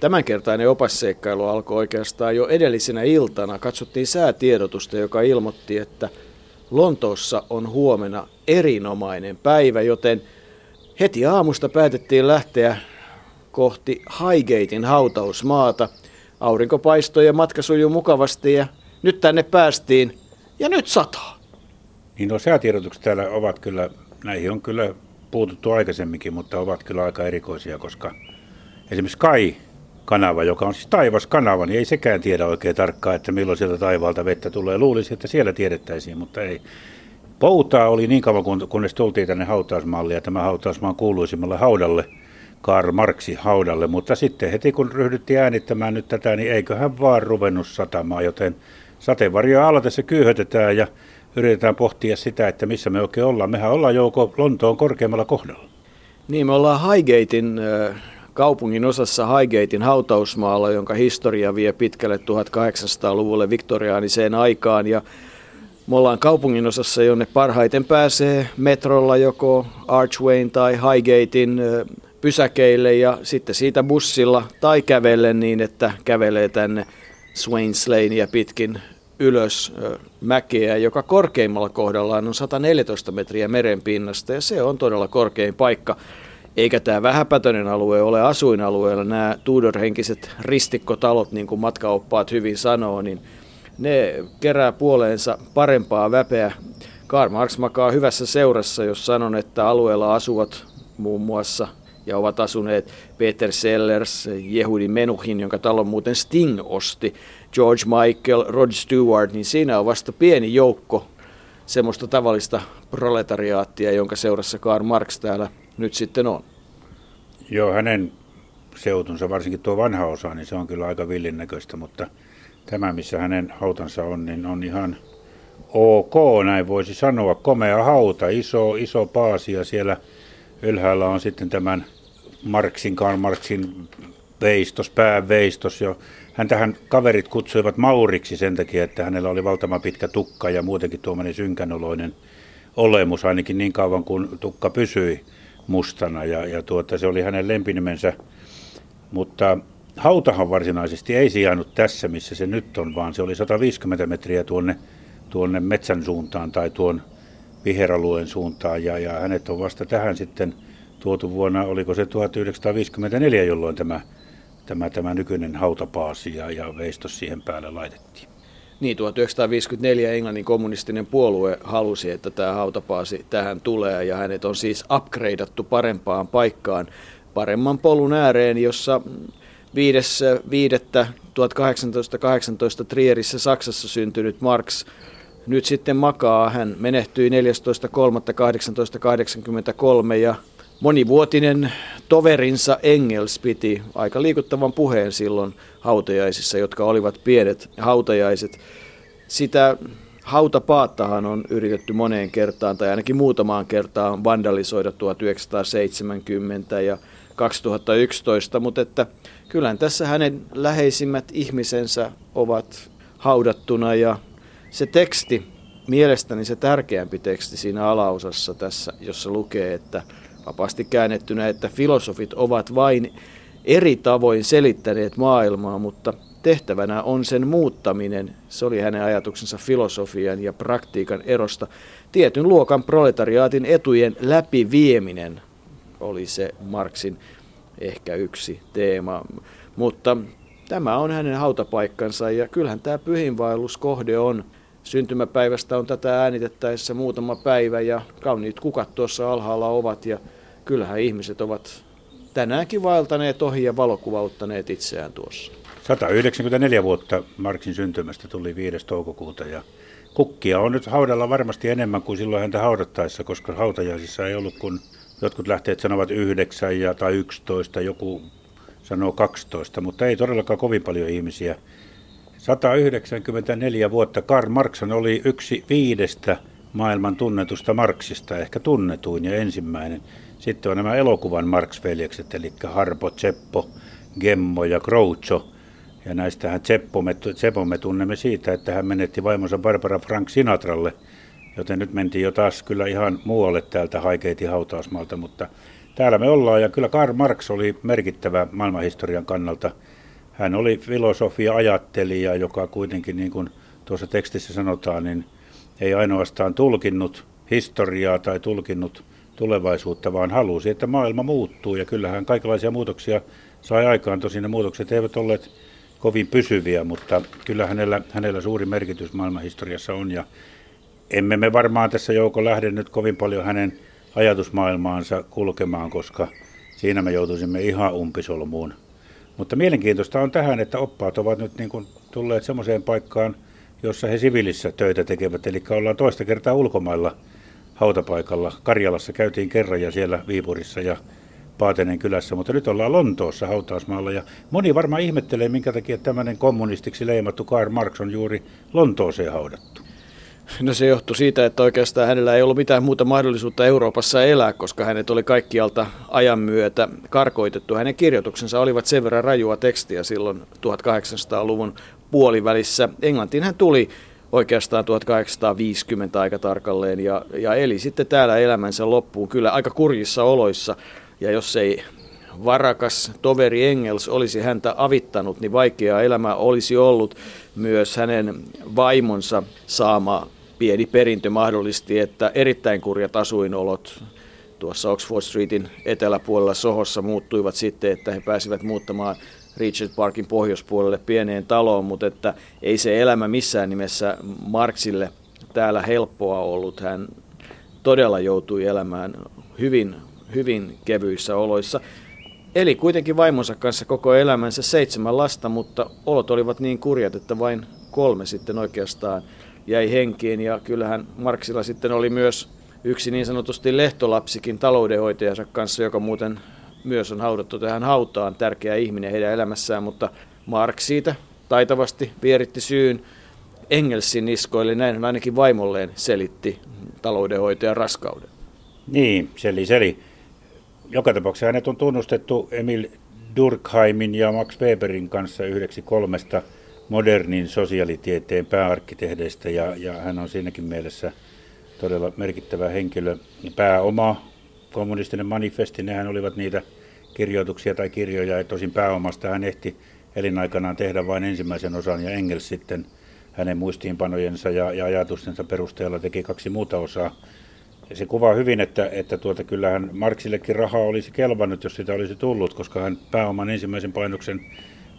Tämänkertainen opasseikkailu alkoi oikeastaan jo edellisenä iltana. Katsottiin säätiedotusta, joka ilmoitti, että Lontoossa on huomenna erinomainen päivä, joten heti aamusta päätettiin lähteä kohti Highgatein hautausmaata. Aurinko paistoi ja matka sujui mukavasti ja nyt tänne päästiin ja nyt sataa. Niin nuo säätiedotukset täällä ovat kyllä, näihin on kyllä puututtu aikaisemminkin, mutta ovat kyllä aika erikoisia, koska esimerkiksi Kai kanava, joka on siis taivaskanava, niin ei sekään tiedä oikein tarkkaan, että milloin sieltä taivaalta vettä tulee. Luulisi, että siellä tiedettäisiin, mutta ei. Poutaa oli niin kauan, kunnes tultiin tänne hautausmaalle ja tämä hautausmaan kuuluisimmalle haudalle, Karl Marxi haudalle, mutta sitten heti kun ryhdyttiin äänittämään nyt tätä, niin eiköhän vaan ruvennut satamaan, joten sateenvarjoa alatessa kyyhötetään ja yritetään pohtia sitä, että missä me oikein ollaan. Mehän ollaan jouko Lontoon korkeammalla kohdalla. Niin, me ollaan Highgatein kaupungin osassa Highgatein hautausmaalla, jonka historia vie pitkälle 1800-luvulle viktoriaaniseen aikaan. Ja me ollaan kaupungin osassa, jonne parhaiten pääsee metrolla joko Archwayn tai Highgatein pysäkeille ja sitten siitä bussilla tai kävellen niin, että kävelee tänne Swains Lanea pitkin ylös mäkeä, joka korkeimmalla kohdallaan on 114 metriä merenpinnasta ja se on todella korkein paikka. Eikä tämä vähäpätöinen alue ole asuinalueella. Nämä Tudor-henkiset ristikkotalot, niin kuin matkaoppaat hyvin sanoo, niin ne kerää puoleensa parempaa väpeä. Karl Marx makaa hyvässä seurassa, jos sanon, että alueella asuvat muun muassa ja ovat asuneet Peter Sellers, Jehudi Menuhin, jonka talon muuten Sting osti, George Michael, Rod Stewart, niin siinä on vasta pieni joukko semmoista tavallista proletariaattia, jonka seurassa Karl Marx täällä nyt sitten on. Joo, hänen seutunsa, varsinkin tuo vanha osa, niin se on kyllä aika villin näköistä, mutta tämä, missä hänen hautansa on, niin on ihan ok, näin voisi sanoa. Komea hauta, iso, iso paasi ja siellä ylhäällä on sitten tämän Marksin, Karl Marksin veistos, pääveistos. Jo. Hän tähän kaverit kutsuivat Mauriksi sen takia, että hänellä oli valtava pitkä tukka ja muutenkin tuommoinen synkänoloinen olemus, ainakin niin kauan kuin tukka pysyi mustana ja, ja tuota, se oli hänen lempinimensä. Mutta hautahan varsinaisesti ei sijainnut tässä, missä se nyt on, vaan se oli 150 metriä tuonne, tuonne metsän suuntaan tai tuon viheralueen suuntaan ja, ja hänet on vasta tähän sitten tuotu vuonna, oliko se 1954, jolloin tämä, tämä, tämä nykyinen hautapaasi ja, ja veistos siihen päälle laitettiin. Niin, 1954 Englannin kommunistinen puolue halusi, että tämä hautapaasi tähän tulee ja hänet on siis upgradeattu parempaan paikkaan, paremman polun ääreen, jossa 5.5.1818 Trierissä Saksassa syntynyt Marx nyt sitten makaa. Hän menehtyi 14.3.1883 ja monivuotinen toverinsa Engels piti aika liikuttavan puheen silloin hautajaisissa, jotka olivat pienet hautajaiset. Sitä hautapaattahan on yritetty moneen kertaan tai ainakin muutamaan kertaan vandalisoida 1970 ja 2011, mutta että kyllähän tässä hänen läheisimmät ihmisensä ovat haudattuna ja se teksti, mielestäni se tärkeämpi teksti siinä alaosassa tässä, jossa lukee, että vapaasti käännettynä, että filosofit ovat vain eri tavoin selittäneet maailmaa, mutta tehtävänä on sen muuttaminen. Se oli hänen ajatuksensa filosofian ja praktiikan erosta. Tietyn luokan proletariaatin etujen läpivieminen oli se Marksin ehkä yksi teema. Mutta tämä on hänen hautapaikkansa ja kyllähän tämä pyhinvaelluskohde on syntymäpäivästä on tätä äänitettäessä muutama päivä ja kauniit kukat tuossa alhaalla ovat ja kyllähän ihmiset ovat tänäänkin vaeltaneet ohi ja valokuvauttaneet itseään tuossa. 194 vuotta Marksin syntymästä tuli 5. toukokuuta ja kukkia on nyt haudalla varmasti enemmän kuin silloin häntä haudattaessa, koska hautajaisissa ei ollut kuin jotkut lähteet sanovat 9 ja, tai 11, joku sanoo 12, mutta ei todellakaan kovin paljon ihmisiä. 194 vuotta Karl Marx oli yksi viidestä maailman tunnetusta Marksista, ehkä tunnetuin ja ensimmäinen. Sitten on nämä elokuvan Marx-veljekset, eli Harpo, Tseppo, Gemmo ja Groucho. Ja näistähän Tseppo me, Tseppo me tunnemme siitä, että hän menetti vaimonsa Barbara Frank Sinatralle, joten nyt mentiin jo taas kyllä ihan muualle täältä haikeiti hautausmaalta, mutta täällä me ollaan ja kyllä Karl Marx oli merkittävä maailmanhistorian kannalta. Hän oli filosofia ajattelija, joka kuitenkin niin kuin tuossa tekstissä sanotaan, niin ei ainoastaan tulkinnut historiaa tai tulkinnut tulevaisuutta, vaan halusi, että maailma muuttuu. Ja kyllähän kaikenlaisia muutoksia sai aikaan. Tosin ne muutokset eivät olleet kovin pysyviä, mutta kyllä hänellä, hänellä suuri merkitys maailmanhistoriassa on. Ja emme me varmaan tässä jouko lähde nyt kovin paljon hänen ajatusmaailmaansa kulkemaan, koska siinä me joutuisimme ihan umpisolmuun. Mutta mielenkiintoista on tähän, että oppaat ovat nyt niin kuin tulleet semmoiseen paikkaan, jossa he siviilissä töitä tekevät, eli ollaan toista kertaa ulkomailla hautapaikalla. Karjalassa käytiin kerran ja siellä Viipurissa ja Paatenen kylässä, mutta nyt ollaan Lontoossa hautausmaalla ja moni varmaan ihmettelee, minkä takia tämmöinen kommunistiksi leimattu Karl Marx on juuri Lontooseen haudattu. No se johtui siitä, että oikeastaan hänellä ei ollut mitään muuta mahdollisuutta Euroopassa elää, koska hänet oli kaikkialta ajan myötä karkoitettu. Hänen kirjoituksensa olivat sen verran rajua tekstiä silloin 1800-luvun puolivälissä. Englantiin hän tuli oikeastaan 1850 aika tarkalleen ja, ja eli sitten täällä elämänsä loppuun kyllä aika kurjissa oloissa. Ja jos ei varakas toveri Engels olisi häntä avittanut, niin vaikea elämä olisi ollut myös hänen vaimonsa saama pieni perintö mahdollisti, että erittäin kurjat asuinolot tuossa Oxford Streetin eteläpuolella Sohossa muuttuivat sitten, että he pääsivät muuttamaan Richard Parkin pohjoispuolelle pieneen taloon, mutta että ei se elämä missään nimessä Marksille täällä helppoa ollut. Hän todella joutui elämään hyvin, hyvin kevyissä oloissa. Eli kuitenkin vaimonsa kanssa koko elämänsä seitsemän lasta, mutta olot olivat niin kurjat, että vain kolme sitten oikeastaan jäi henkiin. Ja kyllähän Marksilla sitten oli myös yksi niin sanotusti lehtolapsikin taloudenhoitajansa kanssa, joka muuten myös on haudattu tähän hautaan, tärkeä ihminen heidän elämässään, mutta Marx siitä taitavasti vieritti syyn Engelsin niskoille, näin hän ainakin vaimolleen selitti taloudenhoitajan raskauden. Niin, seli, seli. Joka tapauksessa hänet on tunnustettu Emil Durkheimin ja Max Weberin kanssa yhdeksi kolmesta modernin sosiaalitieteen pääarkkitehdeistä ja, ja hän on siinäkin mielessä todella merkittävä henkilö. Pääoma, kommunistinen manifesti, nehän olivat niitä kirjoituksia tai kirjoja, ja tosin pääomasta hän ehti elinaikanaan tehdä vain ensimmäisen osan, ja Engels sitten hänen muistiinpanojensa ja, ja ajatustensa perusteella teki kaksi muuta osaa. Ja se kuvaa hyvin, että, että tuota, kyllähän Marksillekin rahaa olisi kelvannut, jos sitä olisi tullut, koska hän pääoman ensimmäisen painoksen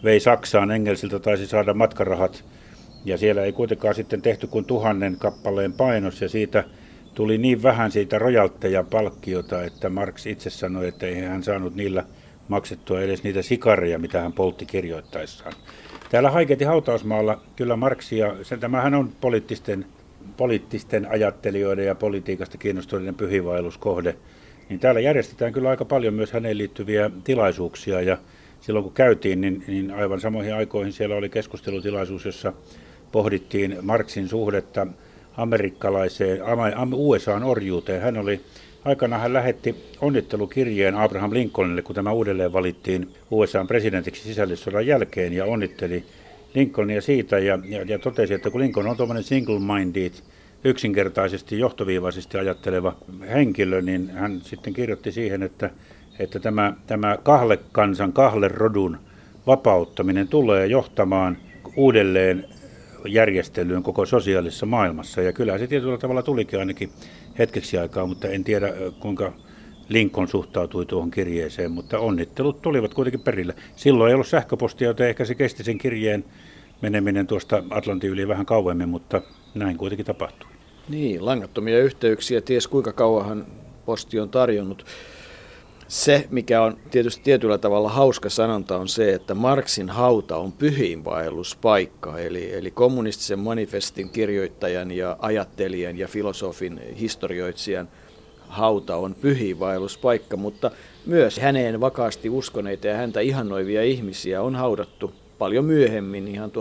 vei Saksaan. Engelsiltä taisi saada matkarahat, ja siellä ei kuitenkaan sitten tehty kuin tuhannen kappaleen painos, ja siitä tuli niin vähän siitä rojaltteja palkkiota, että Marx itse sanoi, että ei hän saanut niillä maksettua edes niitä sikareja, mitä hän poltti kirjoittaessaan. Täällä Haiketin hautausmaalla kyllä Marxia, sen, tämähän on poliittisten, poliittisten ajattelijoiden ja politiikasta kiinnostuneiden pyhivailuskohde, niin täällä järjestetään kyllä aika paljon myös häneen liittyviä tilaisuuksia ja silloin kun käytiin, niin, niin aivan samoihin aikoihin siellä oli keskustelutilaisuus, jossa pohdittiin Marxin suhdetta amerikkalaiseen, USAn orjuuteen. Hän oli Aikanaan hän lähetti onnittelukirjeen Abraham Lincolnille, kun tämä uudelleen valittiin USAn presidentiksi sisällissodan jälkeen ja onnitteli Lincolnia siitä ja, ja, ja totesi, että kun Lincoln on tuommoinen single-minded, yksinkertaisesti, johtoviivaisesti ajatteleva henkilö, niin hän sitten kirjoitti siihen, että, että tämä, tämä kahle kansan, kahle rodun vapauttaminen tulee johtamaan uudelleen järjestelyyn koko sosiaalisessa maailmassa. Ja kyllä se tietyllä tavalla tulikin ainakin hetkeksi aikaa, mutta en tiedä kuinka Lincoln suhtautui tuohon kirjeeseen, mutta onnittelut tulivat kuitenkin perille. Silloin ei ollut sähköpostia, joten ehkä se kesti sen kirjeen meneminen tuosta Atlantin yli vähän kauemmin, mutta näin kuitenkin tapahtui. Niin, langattomia yhteyksiä, ties kuinka kauanhan posti on tarjonnut. Se, mikä on tietysti tietyllä tavalla hauska sanonta, on se, että Marksin hauta on pyhiinvaelluspaikka, eli, eli kommunistisen manifestin kirjoittajan ja ajattelijan ja filosofin historioitsijan hauta on pyhiinvaelluspaikka, mutta myös häneen vakaasti uskoneita ja häntä ihannoivia ihmisiä on haudattu paljon myöhemmin, ihan 1960-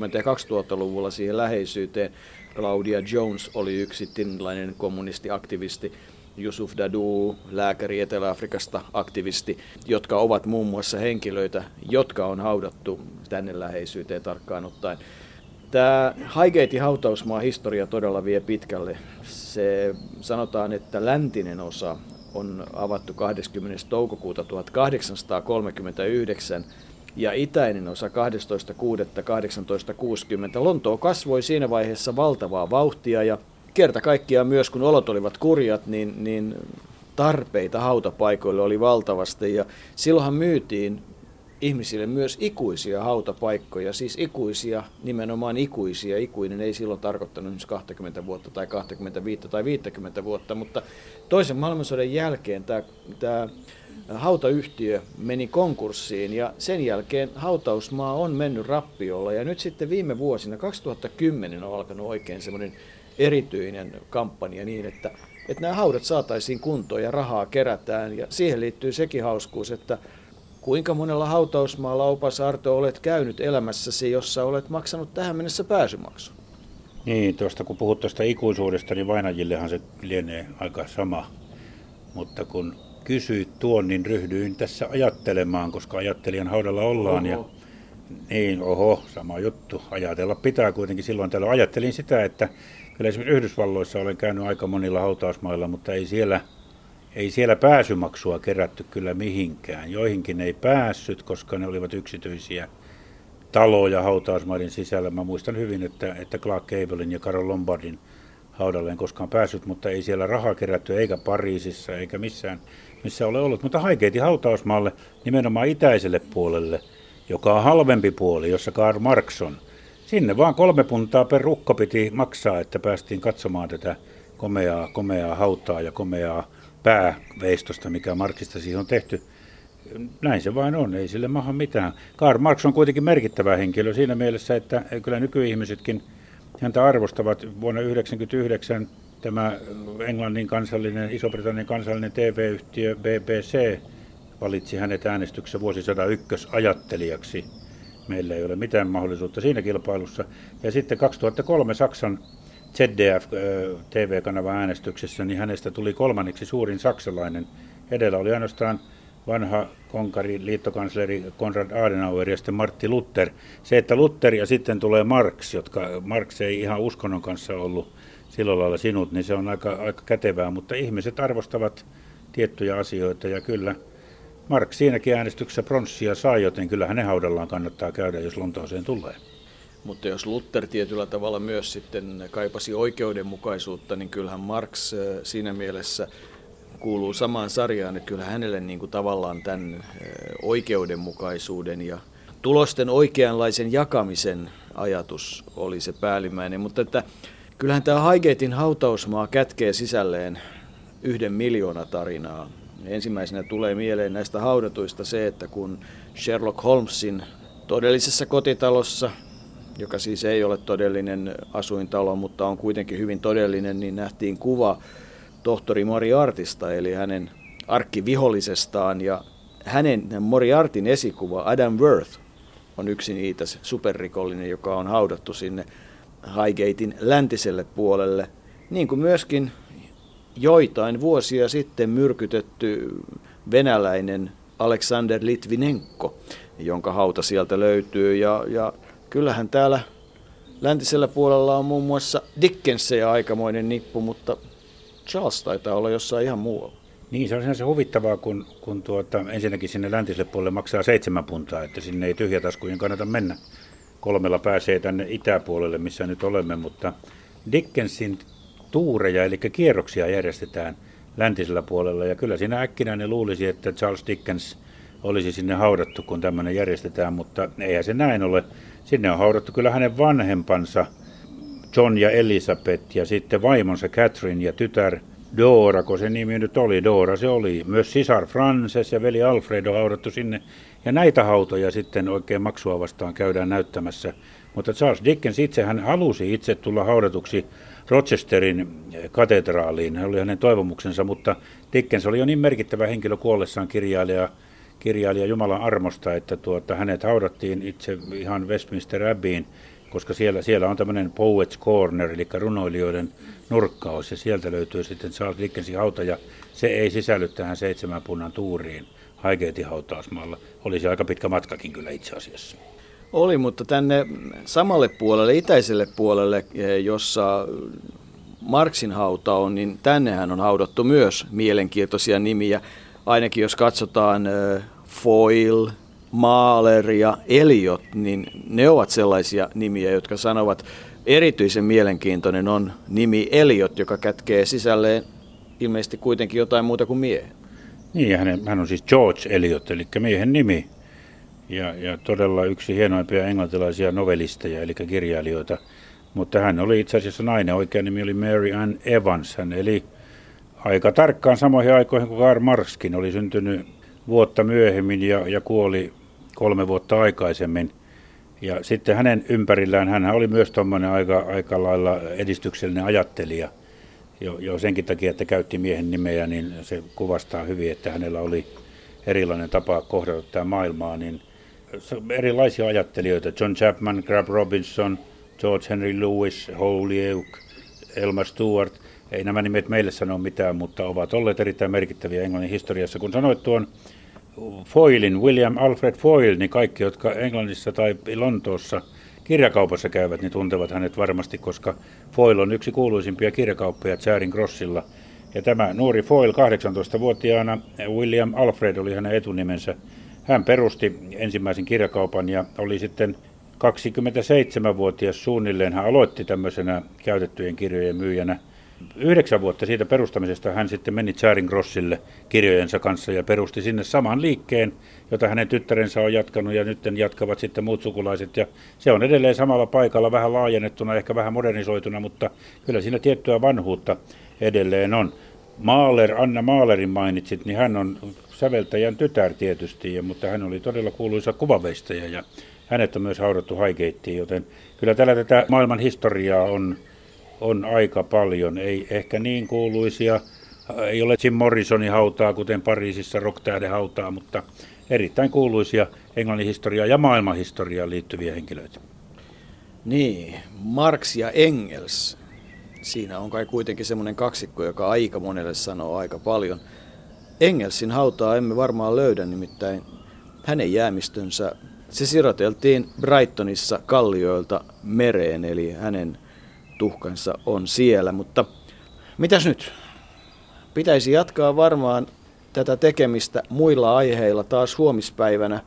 ja 2000-luvulla siihen läheisyyteen. Claudia Jones oli yksi tinlainen kommunistiaktivisti, Yusuf Dadu, lääkäri Etelä-Afrikasta, aktivisti, jotka ovat muun muassa henkilöitä, jotka on haudattu tänne läheisyyteen tarkkaan ottaen. Tämä Haigeitin hautausmaa historia todella vie pitkälle. Se sanotaan, että läntinen osa on avattu 20. toukokuuta 1839 ja itäinen osa 12.6.1860. Lontoo kasvoi siinä vaiheessa valtavaa vauhtia ja kerta kaikkiaan myös kun olot olivat kurjat, niin, niin tarpeita hautapaikoille oli valtavasti ja silloinhan myytiin ihmisille myös ikuisia hautapaikkoja, siis ikuisia, nimenomaan ikuisia. Ikuinen ei silloin tarkoittanut esimerkiksi 20 vuotta tai 25 tai 50 vuotta, mutta toisen maailmansodan jälkeen tämä, tämä hautayhtiö meni konkurssiin ja sen jälkeen hautausmaa on mennyt rappiolla ja nyt sitten viime vuosina, 2010 on alkanut oikein semmoinen erityinen kampanja niin, että, että nämä haudat saataisiin kuntoon ja rahaa kerätään ja siihen liittyy sekin hauskuus, että Kuinka monella hautausmaalla, opas Arto, olet käynyt elämässäsi, jossa olet maksanut tähän mennessä pääsymaksun? Niin, tuosta kun puhut tuosta ikuisuudesta, niin vainajillehan se lienee aika sama. Mutta kun kysyit tuon, niin ryhdyin tässä ajattelemaan, koska ajattelijan haudalla ollaan. Oho. Ja, niin, oho, sama juttu. Ajatella pitää kuitenkin silloin tällöin. Ajattelin sitä, että kyllä esimerkiksi Yhdysvalloissa olen käynyt aika monilla hautausmailla, mutta ei siellä – ei siellä pääsymaksua kerätty kyllä mihinkään. Joihinkin ei päässyt, koska ne olivat yksityisiä taloja hautausmaiden sisällä. Mä muistan hyvin, että, että Clark Gablein ja Carol Lombardin haudalle en koskaan päässyt, mutta ei siellä rahaa kerätty eikä Pariisissa eikä missään missä ole ollut. Mutta haikeiti hautausmaalle nimenomaan itäiselle puolelle, joka on halvempi puoli, jossa Karl Marx on. Sinne vaan kolme puntaa per rukko piti maksaa, että päästiin katsomaan tätä komeaa, komeaa hautaa ja komeaa pääveistosta, mikä Marksista siihen on tehty. Näin se vain on, ei sille maha mitään. Karl Marx on kuitenkin merkittävä henkilö siinä mielessä, että kyllä nykyihmisetkin häntä arvostavat. Vuonna 1999 tämä Englannin kansallinen, Iso-Britannian kansallinen TV-yhtiö BBC valitsi hänet äänestyksessä vuosisadan ykkösajattelijaksi. Meillä ei ole mitään mahdollisuutta siinä kilpailussa. Ja sitten 2003 Saksan ZDF-TV-kanavan äänestyksessä, niin hänestä tuli kolmanneksi suurin saksalainen. Edellä oli ainoastaan vanha konkari, liittokansleri Konrad Adenauer ja sitten Martti Luther. Se, että Luther ja sitten tulee Marx, jotka Marx ei ihan uskonnon kanssa ollut sillä lailla sinut, niin se on aika, aika kätevää, mutta ihmiset arvostavat tiettyjä asioita ja kyllä Marx siinäkin äänestyksessä pronssia sai, joten kyllä hänen haudallaan kannattaa käydä, jos Lontooseen tulee. Mutta jos Luther tietyllä tavalla myös sitten kaipasi oikeudenmukaisuutta, niin kyllähän Marx äh, siinä mielessä kuuluu samaan sarjaan, että kyllä hänelle niin kuin tavallaan tämän äh, oikeudenmukaisuuden ja tulosten oikeanlaisen jakamisen ajatus oli se päällimmäinen. Mutta että kyllähän tämä Haigeetin hautausmaa kätkee sisälleen yhden miljoona tarinaa. Ensimmäisenä tulee mieleen näistä haudatuista se, että kun Sherlock Holmesin todellisessa kotitalossa joka siis ei ole todellinen asuintalo, mutta on kuitenkin hyvin todellinen, niin nähtiin kuva tohtori Moriartista, eli hänen arkkivihollisestaan, ja hänen Moriartin esikuva Adam Worth on yksi niitä, superrikollinen, joka on haudattu sinne Highgatein läntiselle puolelle, niin kuin myöskin joitain vuosia sitten myrkytetty venäläinen Aleksander Litvinenko, jonka hauta sieltä löytyy, ja, ja kyllähän täällä läntisellä puolella on muun muassa Dickensia aikamoinen nippu, mutta Charles taitaa olla jossain ihan muualla. Niin, se on se huvittavaa, kun, kun tuota, ensinnäkin sinne läntiselle puolelle maksaa seitsemän puntaa, että sinne ei tyhjätaskujen kannata mennä. Kolmella pääsee tänne itäpuolelle, missä nyt olemme, mutta Dickensin tuureja, eli kierroksia järjestetään läntisellä puolella, ja kyllä siinä äkkinäinen luulisi, että Charles Dickens olisi sinne haudattu, kun tämmöinen järjestetään, mutta eihän se näin ole. Sinne on haudattu kyllä hänen vanhempansa, John ja Elisabeth, ja sitten vaimonsa Catherine ja tytär Dora, kun se nimi nyt oli, Dora se oli. Myös sisar Frances ja veli Alfred on haudattu sinne. Ja näitä hautoja sitten oikein maksua vastaan käydään näyttämässä. Mutta Charles Dickens itse, hän halusi itse tulla haudatuksi Rochesterin katedraaliin. Hän oli hänen toivomuksensa, mutta Dickens oli jo niin merkittävä henkilö kuollessaan kirjailija, kirjailija Jumalan armosta, että tuota, hänet haudattiin itse ihan Westminster Abbeyin, koska siellä, siellä on tämmöinen Poets Corner, eli runoilijoiden nurkkaus, ja sieltä löytyy sitten Charles Dickensin hauta, ja se ei sisälly tähän seitsemän punnan tuuriin Highgatein hautausmaalla. Olisi aika pitkä matkakin kyllä itse asiassa. Oli, mutta tänne samalle puolelle, itäiselle puolelle, jossa Marksin hauta on, niin tännehän on haudattu myös mielenkiintoisia nimiä. Ainakin jos katsotaan äh, Foil, Mahler ja Eliot, niin ne ovat sellaisia nimiä, jotka sanovat, erityisen mielenkiintoinen on nimi Eliot, joka kätkee sisälleen ilmeisesti kuitenkin jotain muuta kuin miehen. Niin, hän on siis George Eliot, eli miehen nimi. Ja, ja todella yksi hienoimpia englantilaisia novelisteja, eli kirjailijoita. Mutta hän oli itse asiassa nainen, oikea nimi oli Mary Ann Evans. Hän eli aika tarkkaan samoihin aikoihin kuin Karl Marxkin oli syntynyt vuotta myöhemmin ja, ja kuoli kolme vuotta aikaisemmin. Ja sitten hänen ympärillään hän oli myös tuommoinen aika, aika lailla edistyksellinen ajattelija. Jo, jo senkin takia, että käytti miehen nimeä, niin se kuvastaa hyvin, että hänellä oli erilainen tapa kohdata tämä maailmaa. Niin erilaisia ajattelijoita, John Chapman, Grab Robinson, George Henry Lewis, Holyoke, Elmer Stewart, ei nämä nimet meille sano mitään, mutta ovat olleet erittäin merkittäviä Englannin historiassa. Kun sanoit tuon Foylin, William Alfred Foyle, niin kaikki, jotka Englannissa tai Lontoossa kirjakaupassa käyvät, niin tuntevat hänet varmasti, koska Foyle on yksi kuuluisimpia kirjakauppoja Charing Crossilla. Ja tämä nuori Foyle 18-vuotiaana, William Alfred oli hänen etunimensä, hän perusti ensimmäisen kirjakaupan ja oli sitten 27-vuotias suunnilleen. Hän aloitti tämmöisenä käytettyjen kirjojen myyjänä Yhdeksän vuotta siitä perustamisesta hän sitten meni Charing Crossille kirjojensa kanssa ja perusti sinne saman liikkeen, jota hänen tyttärensä on jatkanut ja nyt jatkavat sitten muut sukulaiset. Ja se on edelleen samalla paikalla vähän laajennettuna, ehkä vähän modernisoituna, mutta kyllä siinä tiettyä vanhuutta edelleen on. Maaler, Anna Maalerin mainitsit, niin hän on säveltäjän tytär tietysti, ja, mutta hän oli todella kuuluisa kuvaveistäjä ja hänet on myös haudattu Highgateen, joten kyllä tällä tätä maailman historiaa on on aika paljon. Ei ehkä niin kuuluisia, ei ole Jim Morrisonin hautaa, kuten Pariisissa rocktähden hautaa, mutta erittäin kuuluisia Englannin historiaa ja maailman historiaan liittyviä henkilöitä. Niin, Marx ja Engels. Siinä on kai kuitenkin semmoinen kaksikko, joka aika monelle sanoo aika paljon. Engelsin hautaa emme varmaan löydä, nimittäin hänen jäämistönsä, se siroteltiin Brightonissa kallioilta mereen, eli hänen tuhkansa on siellä. Mutta mitäs nyt? Pitäisi jatkaa varmaan tätä tekemistä muilla aiheilla taas huomispäivänä.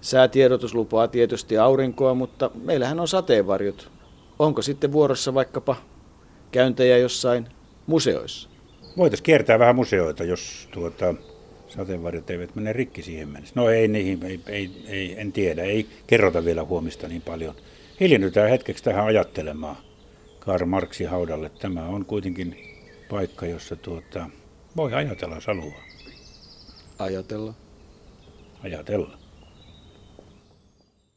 Säätiedotus lupaa tietysti aurinkoa, mutta meillähän on sateenvarjot. Onko sitten vuorossa vaikkapa käyntejä jossain museoissa? Voitaisiin kiertää vähän museoita, jos tuota, sateenvarjot eivät mene rikki siihen mennessä. No ei niihin, ei, ei, ei, en tiedä, ei kerrota vielä huomista niin paljon. Hiljennytään hetkeksi tähän ajattelemaan. Karl Marxin haudalle. Tämä on kuitenkin paikka, jossa tuota, voi ajatella, jos haluaa. Ajatella. Ajatella.